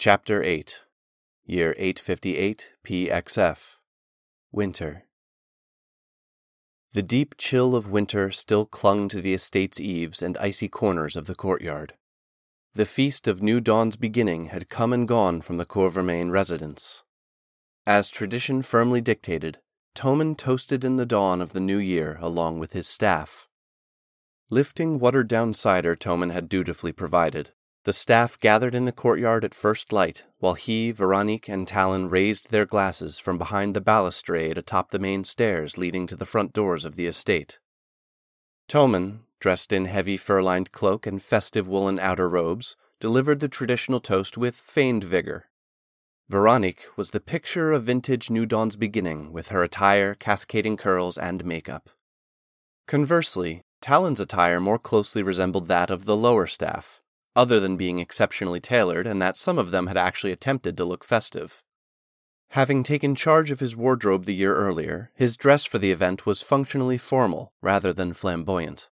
Chapter 8 Year 858 PXF Winter The deep chill of winter still clung to the estate's eaves and icy corners of the courtyard. The feast of New Dawn's beginning had come and gone from the Cour-Vermane residence. As tradition firmly dictated, Tommen toasted in the dawn of the new year along with his staff. Lifting watered down cider Tommen had dutifully provided, the staff gathered in the courtyard at first light, while he, Veronique, and Talon raised their glasses from behind the balustrade atop the main stairs leading to the front doors of the estate. Tommen, dressed in heavy fur lined cloak and festive woolen outer robes, delivered the traditional toast with feigned vigor. Veronique was the picture of vintage New Dawn's beginning with her attire, cascading curls, and makeup. Conversely, Talon's attire more closely resembled that of the lower staff, other than being exceptionally tailored, and that some of them had actually attempted to look festive. Having taken charge of his wardrobe the year earlier, his dress for the event was functionally formal rather than flamboyant.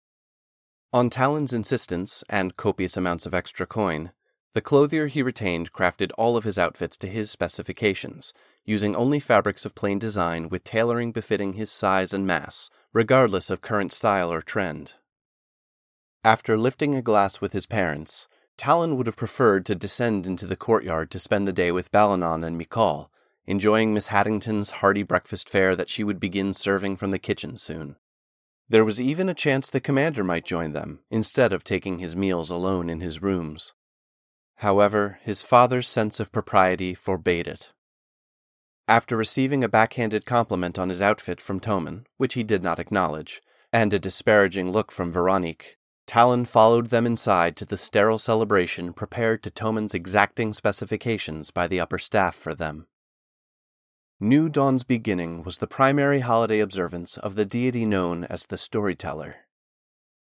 On Talon's insistence and copious amounts of extra coin, the clothier he retained crafted all of his outfits to his specifications, using only fabrics of plain design with tailoring befitting his size and mass, regardless of current style or trend. After lifting a glass with his parents, Talon would have preferred to descend into the courtyard to spend the day with Balanon and Mikal, enjoying Miss Haddington's hearty breakfast fare that she would begin serving from the kitchen soon. There was even a chance the commander might join them, instead of taking his meals alone in his rooms. However, his father's sense of propriety forbade it. After receiving a backhanded compliment on his outfit from Tommen, which he did not acknowledge, and a disparaging look from Veronique, Talon followed them inside to the sterile celebration prepared to Tommen's exacting specifications by the upper staff for them. New Dawn's beginning was the primary holiday observance of the deity known as the Storyteller.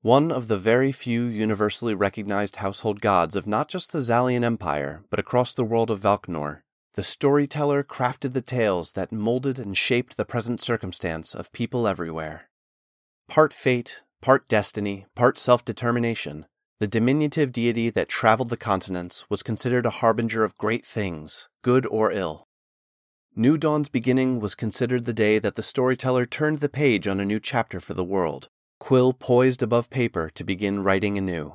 One of the very few universally recognized household gods of not just the Zalian Empire, but across the world of Valknor, the storyteller crafted the tales that molded and shaped the present circumstance of people everywhere. Part fate, part destiny, part self determination, the diminutive deity that traveled the continents was considered a harbinger of great things, good or ill. New Dawn's beginning was considered the day that the storyteller turned the page on a new chapter for the world, quill poised above paper to begin writing anew.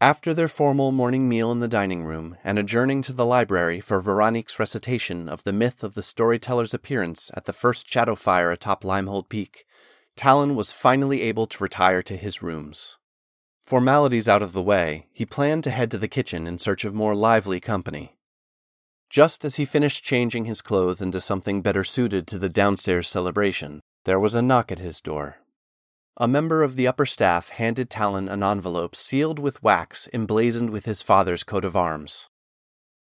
After their formal morning meal in the dining room and adjourning to the library for Veronique's recitation of the myth of the storyteller's appearance at the first shadow fire atop Limehold Peak, Talon was finally able to retire to his rooms. Formalities out of the way, he planned to head to the kitchen in search of more lively company. Just as he finished changing his clothes into something better suited to the downstairs celebration, there was a knock at his door. A member of the upper staff handed Talon an envelope sealed with wax emblazoned with his father's coat of arms.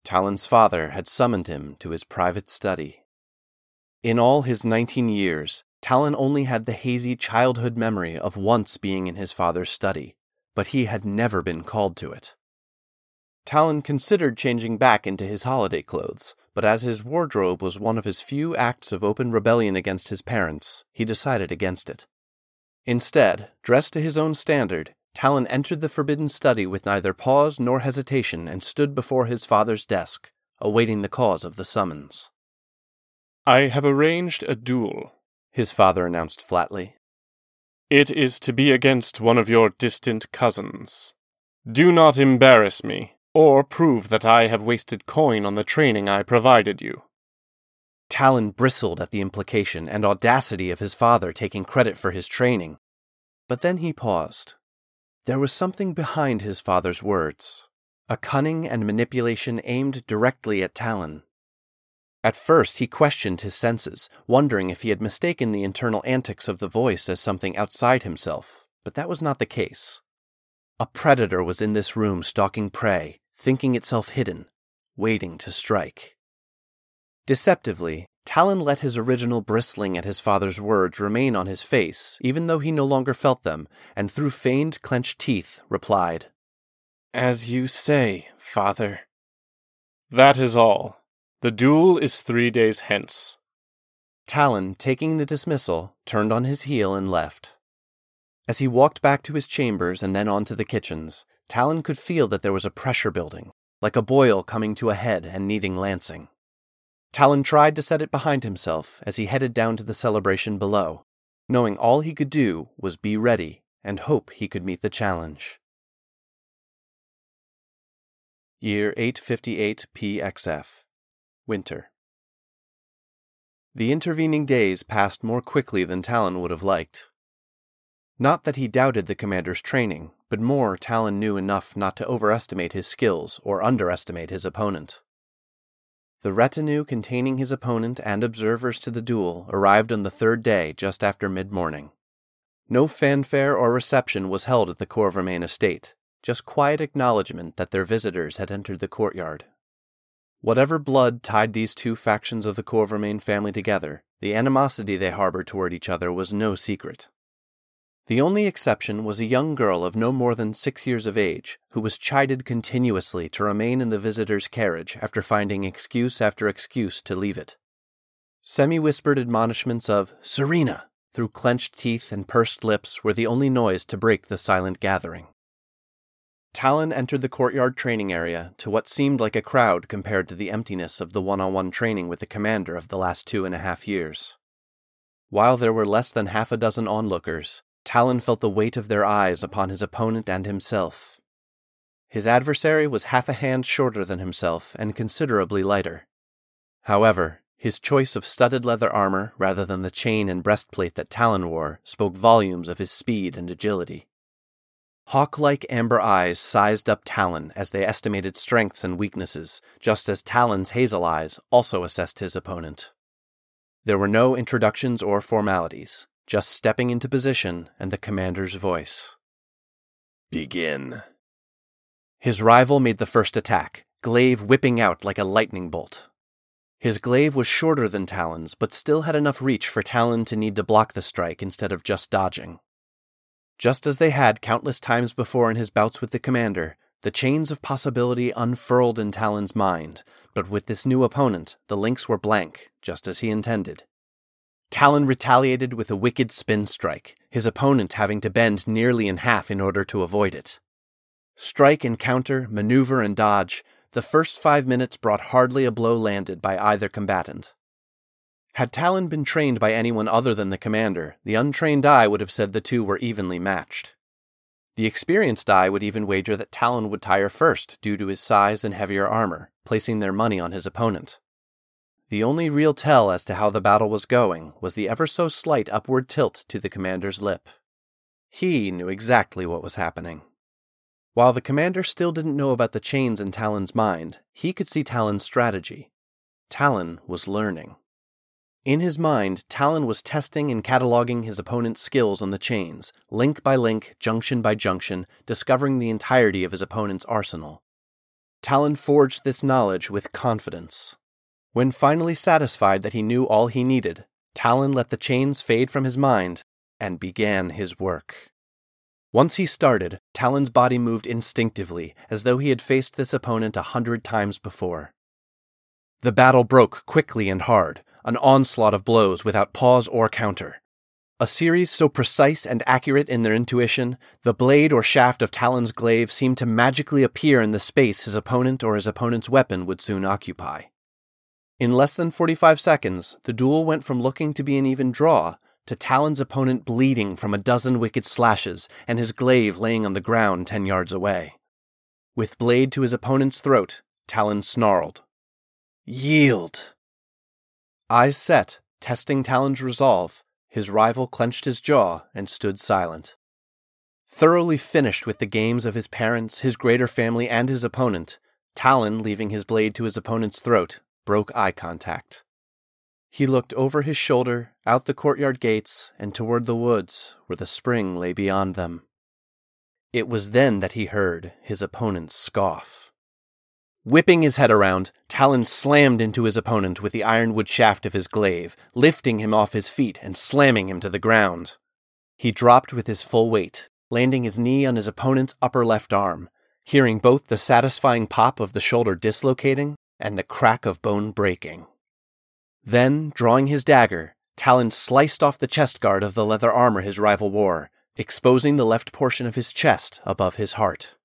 Talon's father had summoned him to his private study. In all his nineteen years, Talon only had the hazy childhood memory of once being in his father's study, but he had never been called to it. Talon considered changing back into his holiday clothes, but as his wardrobe was one of his few acts of open rebellion against his parents, he decided against it. Instead, dressed to his own standard, Talon entered the forbidden study with neither pause nor hesitation and stood before his father's desk, awaiting the cause of the summons. I have arranged a duel, his father announced flatly. It is to be against one of your distant cousins. Do not embarrass me, or prove that I have wasted coin on the training I provided you. Talon bristled at the implication and audacity of his father taking credit for his training. But then he paused. There was something behind his father's words, a cunning and manipulation aimed directly at Talon. At first, he questioned his senses, wondering if he had mistaken the internal antics of the voice as something outside himself, but that was not the case. A predator was in this room stalking prey, thinking itself hidden, waiting to strike. Deceptively, Talon let his original bristling at his father's words remain on his face, even though he no longer felt them, and through feigned clenched teeth replied, As you say, father. That is all. The duel is three days hence. Talon, taking the dismissal, turned on his heel and left. As he walked back to his chambers and then on to the kitchens, Talon could feel that there was a pressure building, like a boil coming to a head and needing lancing. Talon tried to set it behind himself as he headed down to the celebration below, knowing all he could do was be ready and hope he could meet the challenge. Year 858 PXF Winter. The intervening days passed more quickly than Talon would have liked. Not that he doubted the commander's training, but more Talon knew enough not to overestimate his skills or underestimate his opponent. The retinue containing his opponent and observers to the duel arrived on the third day just after mid morning. No fanfare or reception was held at the Cour-Vermane estate, just quiet acknowledgement that their visitors had entered the courtyard. Whatever blood tied these two factions of the Cour-Vermane family together, the animosity they harbored toward each other was no secret. The only exception was a young girl of no more than six years of age, who was chided continuously to remain in the visitor's carriage after finding excuse after excuse to leave it. Semi whispered admonishments of Serena through clenched teeth and pursed lips were the only noise to break the silent gathering. Talon entered the courtyard training area to what seemed like a crowd compared to the emptiness of the one on one training with the commander of the last two and a half years. While there were less than half a dozen onlookers, Talon felt the weight of their eyes upon his opponent and himself. His adversary was half a hand shorter than himself and considerably lighter. However, his choice of studded leather armor rather than the chain and breastplate that Talon wore spoke volumes of his speed and agility. Hawk like amber eyes sized up Talon as they estimated strengths and weaknesses, just as Talon's hazel eyes also assessed his opponent. There were no introductions or formalities just stepping into position and the commander's voice. Begin. His rival made the first attack, glaive whipping out like a lightning bolt. His glaive was shorter than Talon's, but still had enough reach for Talon to need to block the strike instead of just dodging. Just as they had countless times before in his bouts with the commander, the chains of possibility unfurled in Talon's mind, but with this new opponent, the links were blank, just as he intended. Talon retaliated with a wicked spin strike, his opponent having to bend nearly in half in order to avoid it. Strike and counter, maneuver and dodge, the first five minutes brought hardly a blow landed by either combatant. Had Talon been trained by anyone other than the commander, the untrained eye would have said the two were evenly matched. The experienced eye would even wager that Talon would tire first due to his size and heavier armor, placing their money on his opponent. The only real tell as to how the battle was going was the ever so slight upward tilt to the commander's lip. He knew exactly what was happening. While the commander still didn't know about the chains in Talon's mind, he could see Talon's strategy. Talon was learning. In his mind, Talon was testing and cataloging his opponent's skills on the chains, link by link, junction by junction, discovering the entirety of his opponent's arsenal. Talon forged this knowledge with confidence. When finally satisfied that he knew all he needed, Talon let the chains fade from his mind and began his work. Once he started, Talon's body moved instinctively, as though he had faced this opponent a hundred times before. The battle broke quickly and hard, an onslaught of blows without pause or counter. A series so precise and accurate in their intuition, the blade or shaft of Talon's glaive seemed to magically appear in the space his opponent or his opponent's weapon would soon occupy. In less than 45 seconds, the duel went from looking to be an even draw to Talon's opponent bleeding from a dozen wicked slashes and his glaive laying on the ground 10 yards away. With blade to his opponent's throat, Talon snarled. Yield! Eyes set, testing Talon's resolve, his rival clenched his jaw and stood silent. Thoroughly finished with the games of his parents, his greater family, and his opponent, Talon, leaving his blade to his opponent's throat, broke eye contact. He looked over his shoulder, out the courtyard gates, and toward the woods where the spring lay beyond them. It was then that he heard his opponent scoff. Whipping his head around, Talon slammed into his opponent with the ironwood shaft of his glaive, lifting him off his feet and slamming him to the ground. He dropped with his full weight, landing his knee on his opponent's upper left arm, hearing both the satisfying pop of the shoulder dislocating and the crack of bone breaking. Then, drawing his dagger, Talon sliced off the chest guard of the leather armor his rival wore, exposing the left portion of his chest above his heart.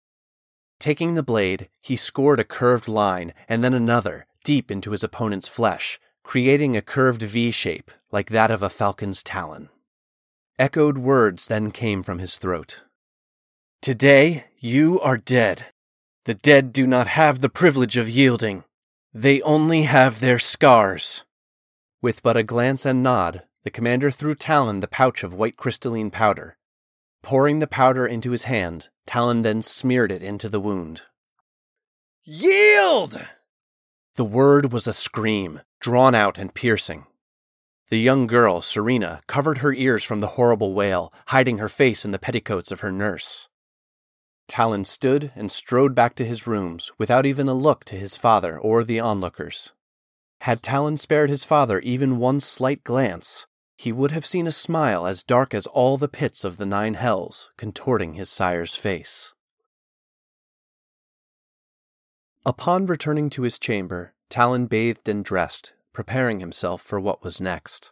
Taking the blade, he scored a curved line and then another, deep into his opponent's flesh, creating a curved V shape like that of a falcon's talon. Echoed words then came from his throat. Today you are dead. The dead do not have the privilege of yielding. They only have their scars. With but a glance and nod, the commander threw Talon the pouch of white crystalline powder. Pouring the powder into his hand, Talon then smeared it into the wound. Yield! The word was a scream, drawn out and piercing. The young girl, Serena, covered her ears from the horrible wail, hiding her face in the petticoats of her nurse. Talon stood and strode back to his rooms without even a look to his father or the onlookers. Had Talon spared his father even one slight glance, he would have seen a smile as dark as all the pits of the nine hells contorting his sire's face. Upon returning to his chamber, Talon bathed and dressed, preparing himself for what was next.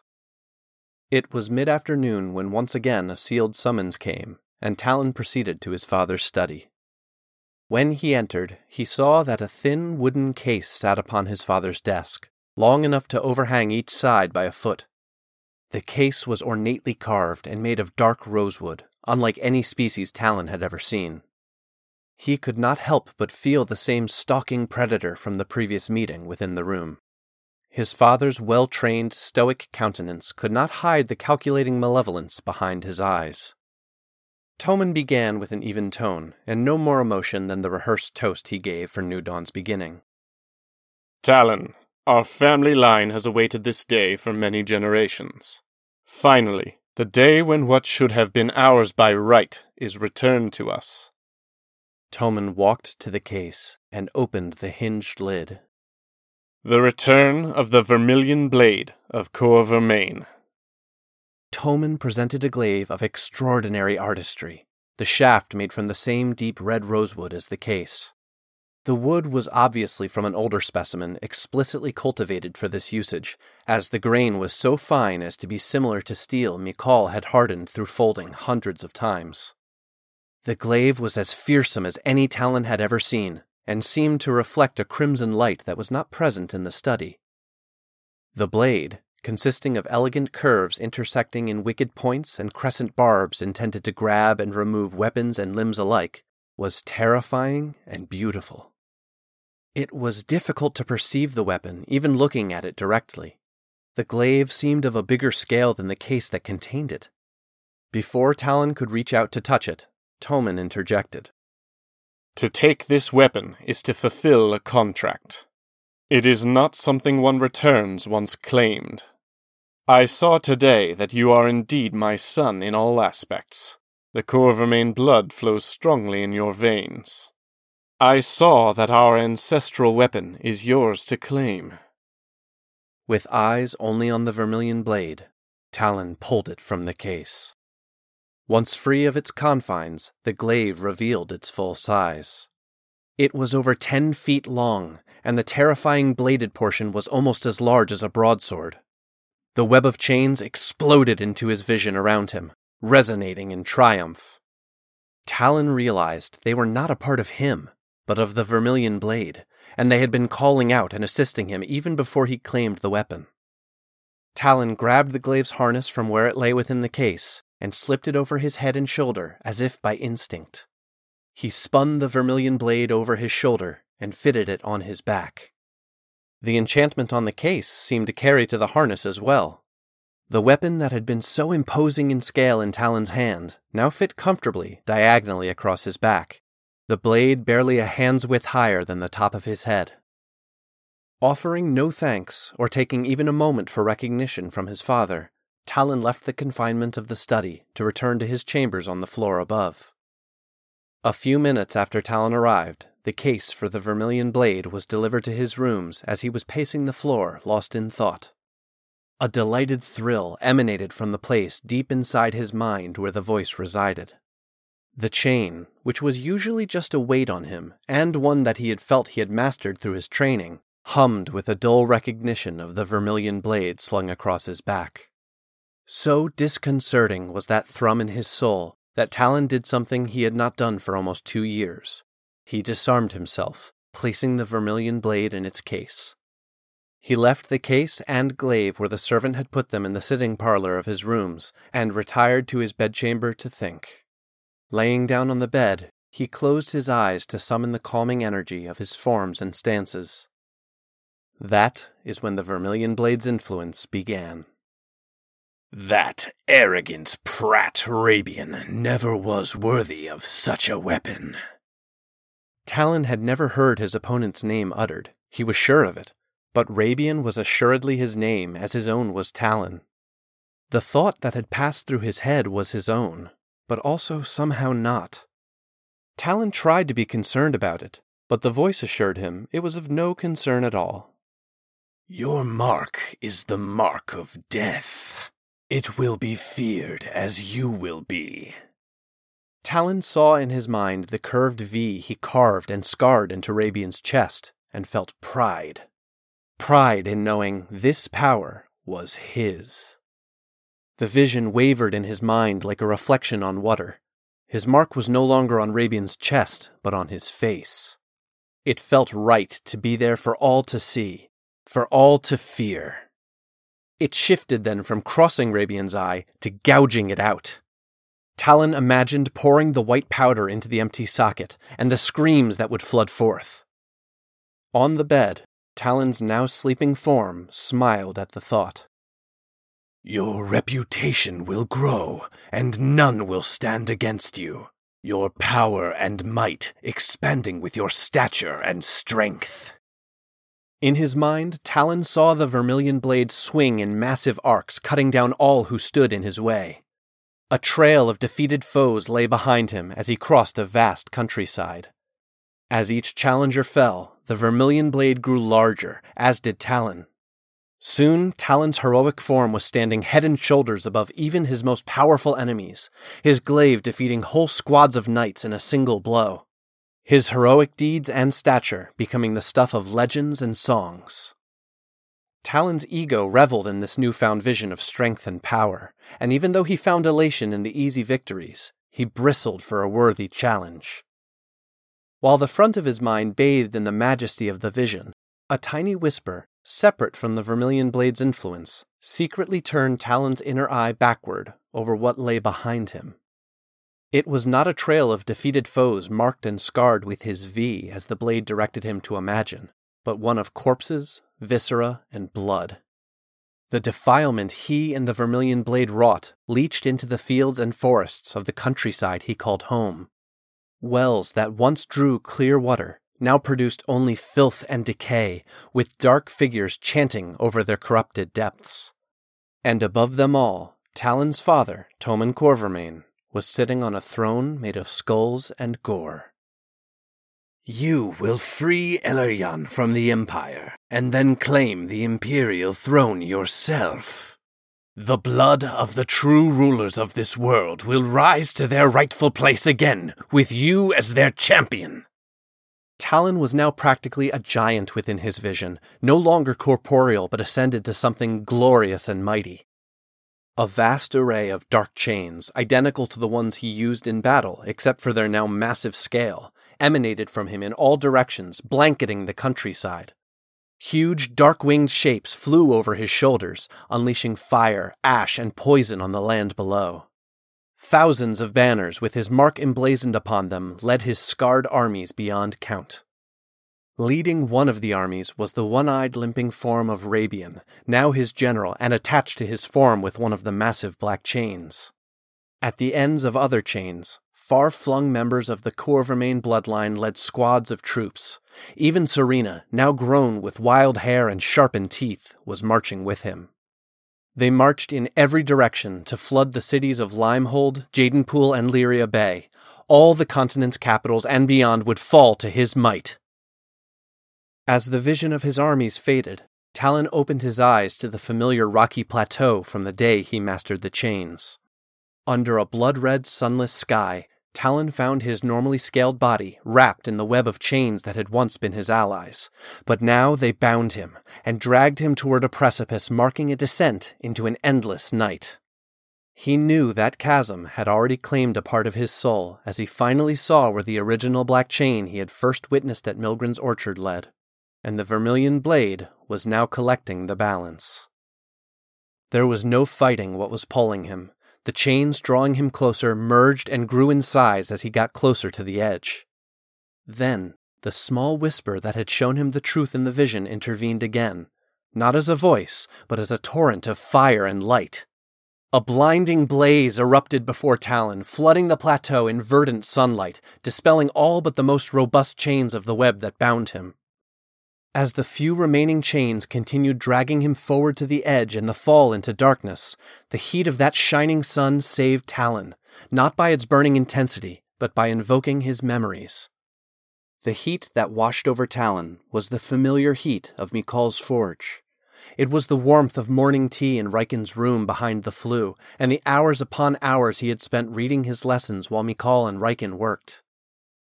It was mid afternoon when once again a sealed summons came, and Talon proceeded to his father's study. When he entered, he saw that a thin wooden case sat upon his father's desk, long enough to overhang each side by a foot. The case was ornately carved and made of dark rosewood, unlike any species Talon had ever seen. He could not help but feel the same stalking predator from the previous meeting within the room. His father's well trained, stoic countenance could not hide the calculating malevolence behind his eyes. Tommen began with an even tone, and no more emotion than the rehearsed toast he gave for New Dawn's beginning. Talon, our family line has awaited this day for many generations. Finally, the day when what should have been ours by right is returned to us. Tommen walked to the case and opened the hinged lid. The return of the vermilion blade of Cour-Vermane. Tommen presented a glaive of extraordinary artistry, the shaft made from the same deep red rosewood as the case. The wood was obviously from an older specimen explicitly cultivated for this usage, as the grain was so fine as to be similar to steel Mikal had hardened through folding hundreds of times. The glaive was as fearsome as any Talon had ever seen, and seemed to reflect a crimson light that was not present in the study. The blade, consisting of elegant curves intersecting in wicked points and crescent barbs intended to grab and remove weapons and limbs alike, was terrifying and beautiful. It was difficult to perceive the weapon, even looking at it directly. The glaive seemed of a bigger scale than the case that contained it. Before Talon could reach out to touch it, Tommen interjected. To take this weapon is to fulfill a contract. It is not something one returns once claimed. I saw today that you are indeed my son in all aspects. The Cour-Vermane blood flows strongly in your veins. I saw that our ancestral weapon is yours to claim. With eyes only on the vermilion blade, Talon pulled it from the case. Once free of its confines, the glaive revealed its full size. It was over ten feet long and the terrifying bladed portion was almost as large as a broadsword. The web of chains exploded into his vision around him, resonating in triumph. Talon realized they were not a part of him, but of the Vermilion Blade, and they had been calling out and assisting him even before he claimed the weapon. Talon grabbed the glaive's harness from where it lay within the case and slipped it over his head and shoulder as if by instinct. He spun the vermilion blade over his shoulder and fitted it on his back. The enchantment on the case seemed to carry to the harness as well. The weapon that had been so imposing in scale in Talon's hand now fit comfortably diagonally across his back, the blade barely a hand's width higher than the top of his head. Offering no thanks or taking even a moment for recognition from his father, Talon left the confinement of the study to return to his chambers on the floor above. A few minutes after Talon arrived, the case for the vermilion blade was delivered to his rooms as he was pacing the floor, lost in thought. A delighted thrill emanated from the place deep inside his mind where the voice resided. The chain, which was usually just a weight on him, and one that he had felt he had mastered through his training, hummed with a dull recognition of the vermilion blade slung across his back. So disconcerting was that thrum in his soul that Talon did something he had not done for almost two years he disarmed himself, placing the vermilion blade in its case. He left the case and glaive where the servant had put them in the sitting parlor of his rooms, and retired to his bedchamber to think. Laying down on the bed, he closed his eyes to summon the calming energy of his forms and stances. That is when the vermilion blade's influence began. That arrogant prat Rabian never was worthy of such a weapon. Talon had never heard his opponent's name uttered. He was sure of it. But Rabian was assuredly his name, as his own was Talon. The thought that had passed through his head was his own, but also somehow not. Talon tried to be concerned about it, but the voice assured him it was of no concern at all. Your mark is the mark of death. It will be feared as you will be. Talon saw in his mind the curved V he carved and scarred into Rabian's chest and felt pride. Pride in knowing this power was his. The vision wavered in his mind like a reflection on water. His mark was no longer on Rabian's chest, but on his face. It felt right to be there for all to see, for all to fear. It shifted then from crossing Rabian's eye to gouging it out. Talon imagined pouring the white powder into the empty socket and the screams that would flood forth. On the bed, Talon's now sleeping form smiled at the thought. Your reputation will grow, and none will stand against you. Your power and might expanding with your stature and strength. In his mind, Talon saw the vermilion blade swing in massive arcs, cutting down all who stood in his way. A trail of defeated foes lay behind him as he crossed a vast countryside. As each challenger fell, the vermilion blade grew larger, as did Talon. Soon, Talon's heroic form was standing head and shoulders above even his most powerful enemies, his glaive defeating whole squads of knights in a single blow. His heroic deeds and stature becoming the stuff of legends and songs. Talon's ego reveled in this newfound vision of strength and power, and even though he found elation in the easy victories, he bristled for a worthy challenge. While the front of his mind bathed in the majesty of the vision, a tiny whisper, separate from the vermilion blade's influence, secretly turned Talon's inner eye backward over what lay behind him. It was not a trail of defeated foes marked and scarred with his V as the blade directed him to imagine, but one of corpses, viscera, and blood. The defilement he and the vermilion blade wrought leached into the fields and forests of the countryside he called home. Wells that once drew clear water now produced only filth and decay, with dark figures chanting over their corrupted depths. And above them all, Talon's father, Tommen Cour-Vermane, was sitting on a throne made of skulls and gore. You will free Eleryan from the Empire, and then claim the Imperial throne yourself. The blood of the true rulers of this world will rise to their rightful place again, with you as their champion. Talon was now practically a giant within his vision, no longer corporeal but ascended to something glorious and mighty. A vast array of dark chains, identical to the ones he used in battle, except for their now massive scale, emanated from him in all directions, blanketing the countryside. Huge, dark winged shapes flew over his shoulders, unleashing fire, ash, and poison on the land below. Thousands of banners with his mark emblazoned upon them led his scarred armies beyond count. Leading one of the armies was the one eyed, limping form of Rabian, now his general and attached to his form with one of the massive black chains. At the ends of other chains, Far flung members of the Cour-Vermane bloodline led squads of troops. Even Serena, now grown with wild hair and sharpened teeth, was marching with him. They marched in every direction to flood the cities of Limehold, Jadenpool, and Lyria Bay. All the continent's capitals and beyond would fall to his might. As the vision of his armies faded, Talon opened his eyes to the familiar rocky plateau from the day he mastered the chains. Under a blood red sunless sky, Talon found his normally scaled body wrapped in the web of chains that had once been his allies, but now they bound him and dragged him toward a precipice marking a descent into an endless night. He knew that chasm had already claimed a part of his soul as he finally saw where the original black chain he had first witnessed at Milgren's orchard led, and the vermilion blade was now collecting the balance. There was no fighting what was pulling him. The chains drawing him closer merged and grew in size as he got closer to the edge. Then, the small whisper that had shown him the truth in the vision intervened again, not as a voice, but as a torrent of fire and light. A blinding blaze erupted before Talon, flooding the plateau in verdant sunlight, dispelling all but the most robust chains of the web that bound him. As the few remaining chains continued dragging him forward to the edge and the fall into darkness, the heat of that shining sun saved Talon, not by its burning intensity, but by invoking his memories. The heat that washed over Talon was the familiar heat of Mikal's forge. It was the warmth of morning tea in Riken's room behind the flue, and the hours upon hours he had spent reading his lessons while Mikal and Riken worked.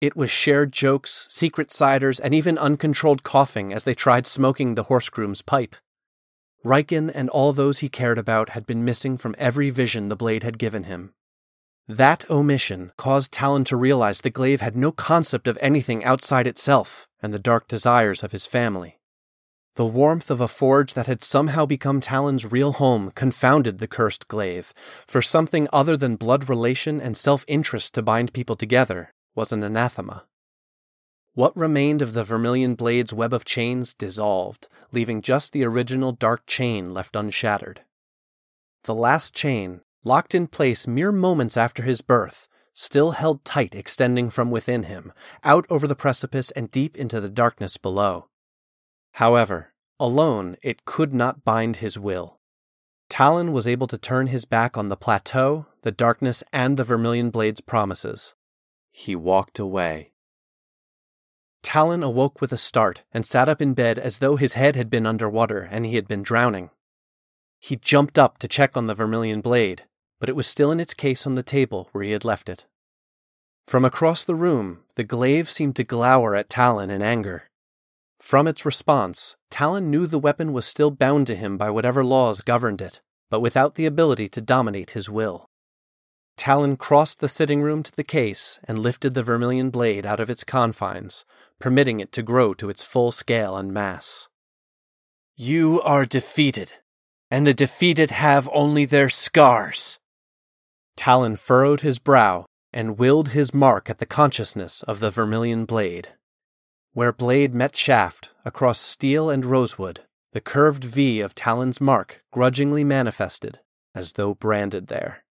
It was shared jokes, secret ciders, and even uncontrolled coughing as they tried smoking the horse groom's pipe. Riken and all those he cared about had been missing from every vision the blade had given him. That omission caused Talon to realize the glaive had no concept of anything outside itself and the dark desires of his family. The warmth of a forge that had somehow become Talon's real home confounded the cursed glaive, for something other than blood relation and self interest to bind people together was an anathema. What remained of the vermilion blade's web of chains dissolved, leaving just the original dark chain left unshattered. The last chain, locked in place mere moments after his birth, still held tight extending from within him, out over the precipice and deep into the darkness below. However, alone it could not bind his will. Talon was able to turn his back on the plateau, the darkness, and the Vermilion Blade's promises. He walked away. Talon awoke with a start and sat up in bed as though his head had been under water and he had been drowning. He jumped up to check on the Vermilion Blade, but it was still in its case on the table where he had left it. From across the room, the glaive seemed to glower at Talon in anger. From its response, Talon knew the weapon was still bound to him by whatever laws governed it, but without the ability to dominate his will. Talon crossed the sitting room to the case and lifted the vermilion blade out of its confines, permitting it to grow to its full scale and mass. You are defeated, and the defeated have only their scars. Talon furrowed his brow and willed his mark at the consciousness of the vermilion blade. Where blade met shaft, across steel and rosewood, the curved V of Talon's mark grudgingly manifested, as though branded there.